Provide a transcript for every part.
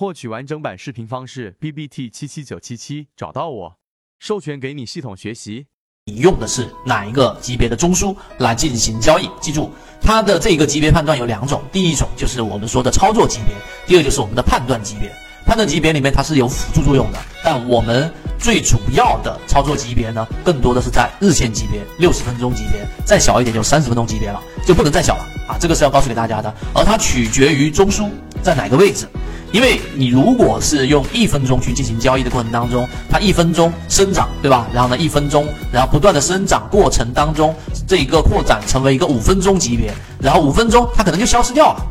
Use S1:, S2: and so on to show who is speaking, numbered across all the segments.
S1: 获取完整版视频方式：B B T 七七九七七，找到我，授权给你系统学习。
S2: 你用的是哪一个级别的中枢来进行交易？记住，它的这个级别判断有两种，第一种就是我们说的操作级别，第二就是我们的判断级别。判断级别里面它是有辅助作用的，但我们最主要的操作级别呢，更多的是在日线级别、六十分钟级别，再小一点就三十分钟级别了，就不能再小了啊！这个是要告诉给大家的，而它取决于中枢在哪个位置。因为你如果是用一分钟去进行交易的过程当中，它一分钟生长，对吧？然后呢，一分钟，然后不断的生长过程当中，这一个扩展成为一个五分钟级别，然后五分钟它可能就消失掉了。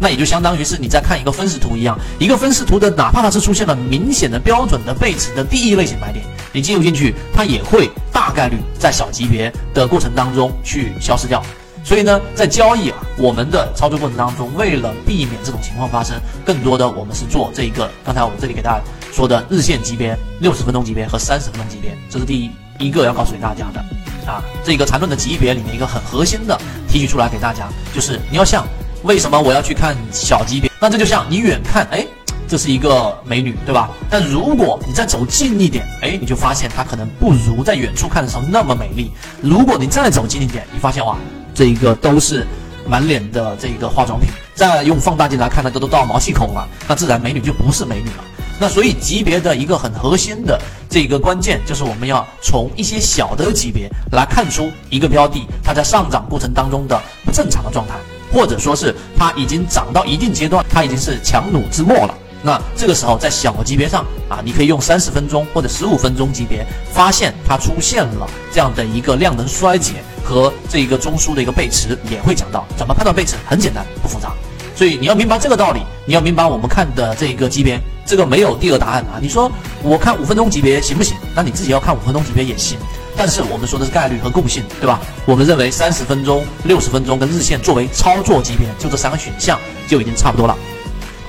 S2: 那也就相当于是你在看一个分时图一样，一个分时图的，哪怕它是出现了明显的标准的背驰的第一类型买点，你进入进去，它也会大概率在小级别的过程当中去消失掉。所以呢，在交易啊，我们的操作过程当中，为了避免这种情况发生，更多的我们是做这一个，刚才我们这里给大家说的日线级别、六十分钟级别和三十分钟级别，这是第一一个要告诉给大家的啊。这个缠论的级别里面一个很核心的提取出来给大家，就是你要像。为什么我要去看小级别？那这就像你远看，哎，这是一个美女，对吧？但如果你再走近一点，哎，你就发现她可能不如在远处看的时候那么美丽。如果你再走近一点，你发现哇，这一个都是满脸的这个化妆品，再用放大镜来看呢，这都到毛细孔了，那自然美女就不是美女了。那所以级别的一个很核心的这个关键，就是我们要从一些小的级别来看出一个标的它在上涨过程当中的不正常的状态。或者说是它已经涨到一定阶段，它已经是强弩之末了。那这个时候在小级别上啊，你可以用三十分钟或者十五分钟级别，发现它出现了这样的一个量能衰竭和这一个中枢的一个背驰，也会讲到怎么判断背驰，很简单不复杂。所以你要明白这个道理，你要明白我们看的这一个级别，这个没有第二答案啊。你说我看五分钟级别行不行？那你自己要看五分钟级别也行。但是我们说的是概率和共性，对吧？我们认为三十分钟、六十分钟跟日线作为操作级别，就这三个选项就已经差不多了，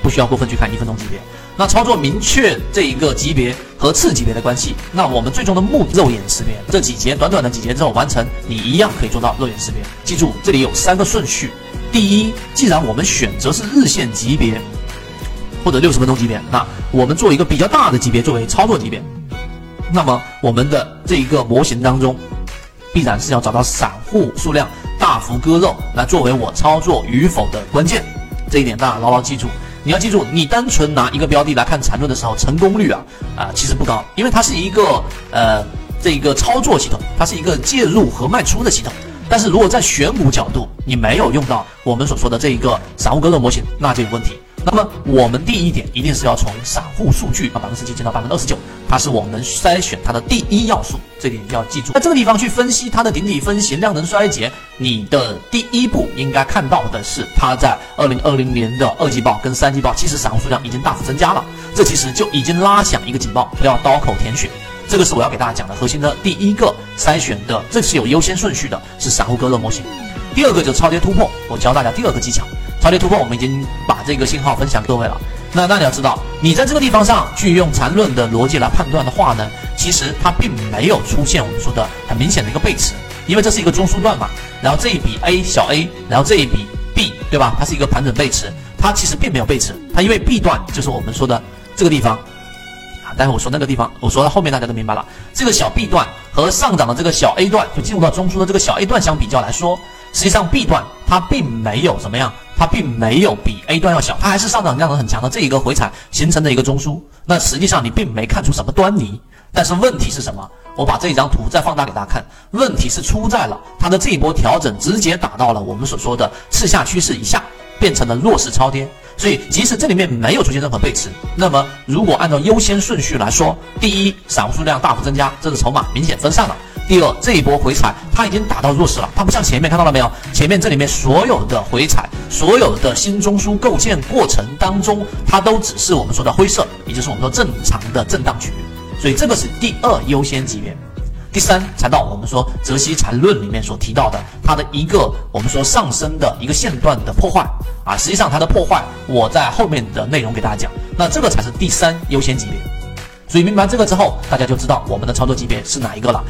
S2: 不需要过分去看一分钟级别。那操作明确这一个级别和次级别的关系，那我们最终的目肉眼识别这几节短短的几节之后完成，你一样可以做到肉眼识别。记住，这里有三个顺序。第一，既然我们选择是日线级别或者六十分钟级别，那我们做一个比较大的级别作为操作级别。那么我们的这一个模型当中，必然是要找到散户数量大幅割肉来作为我操作与否的关键，这一点大家牢牢记住。你要记住，你单纯拿一个标的来看缠论的时候，成功率啊啊其实不高，因为它是一个呃这一个操作系统，它是一个介入和卖出的系统。但是如果在选股角度，你没有用到我们所说的这一个散户割肉模型，那就有问题。那么我们第一点一定是要从散户数据啊百分之十七减到百分之二十九，它是我们筛选它的第一要素，这点一定要记住。在这个地方去分析它的顶底分型、量能衰竭，你的第一步应该看到的是它在二零二零年的二季报跟三季报，其实散户数量已经大幅增加了，这其实就已经拉响一个警报，要刀口舔血。这个是我要给大家讲的核心的第一个筛选的，这是有优先顺序的，是散户割肉模型。第二个就是超跌突破，我教大家第二个技巧。超跌突破，我们已经把这个信号分享各位了。那那你要知道，你在这个地方上去用缠论的。逻辑来判断的话呢，其实它并没有出现我们说的。很明显的。一个背驰，因为这是一个中枢段嘛。然后这一笔 A 小 a，然后这一笔 B，对吧？它是一个盘整背驰，它其实并没有背驰，它因为 B 段就是我们说的。这个地方啊。待会我说那个地方，我说到后面大家都明白了。这个小 B 段和上涨的。这个小 A 段，就进入到中枢的。这个小 A 段相比较来说，实际上 B 段它并没有怎么样。它并没有比 A 段要小，它还是上涨量能很强的这一个回踩形成的一个中枢。那实际上你并没看出什么端倪，但是问题是什么？我把这一张图再放大给大家看，问题是出在了它的这一波调整直接打到了我们所说的次下趋势以下，变成了弱势超跌。所以即使这里面没有出现任何背驰，那么如果按照优先顺序来说，第一，散户数量大幅增加，这是筹码明显分散了。第二，这一波回踩它已经打到弱势了，它不像前面看到了没有？前面这里面所有的回踩，所有的新中枢构建过程当中，它都只是我们说的灰色，也就是我们说正常的震荡区域。所以这个是第二优先级别。第三才到我们说泽西缠论里面所提到的它的一个我们说上升的一个线段的破坏啊，实际上它的破坏我在后面的内容给大家讲。那这个才是第三优先级别。所以明白这个之后，大家就知道我们的操作级别是哪一个了。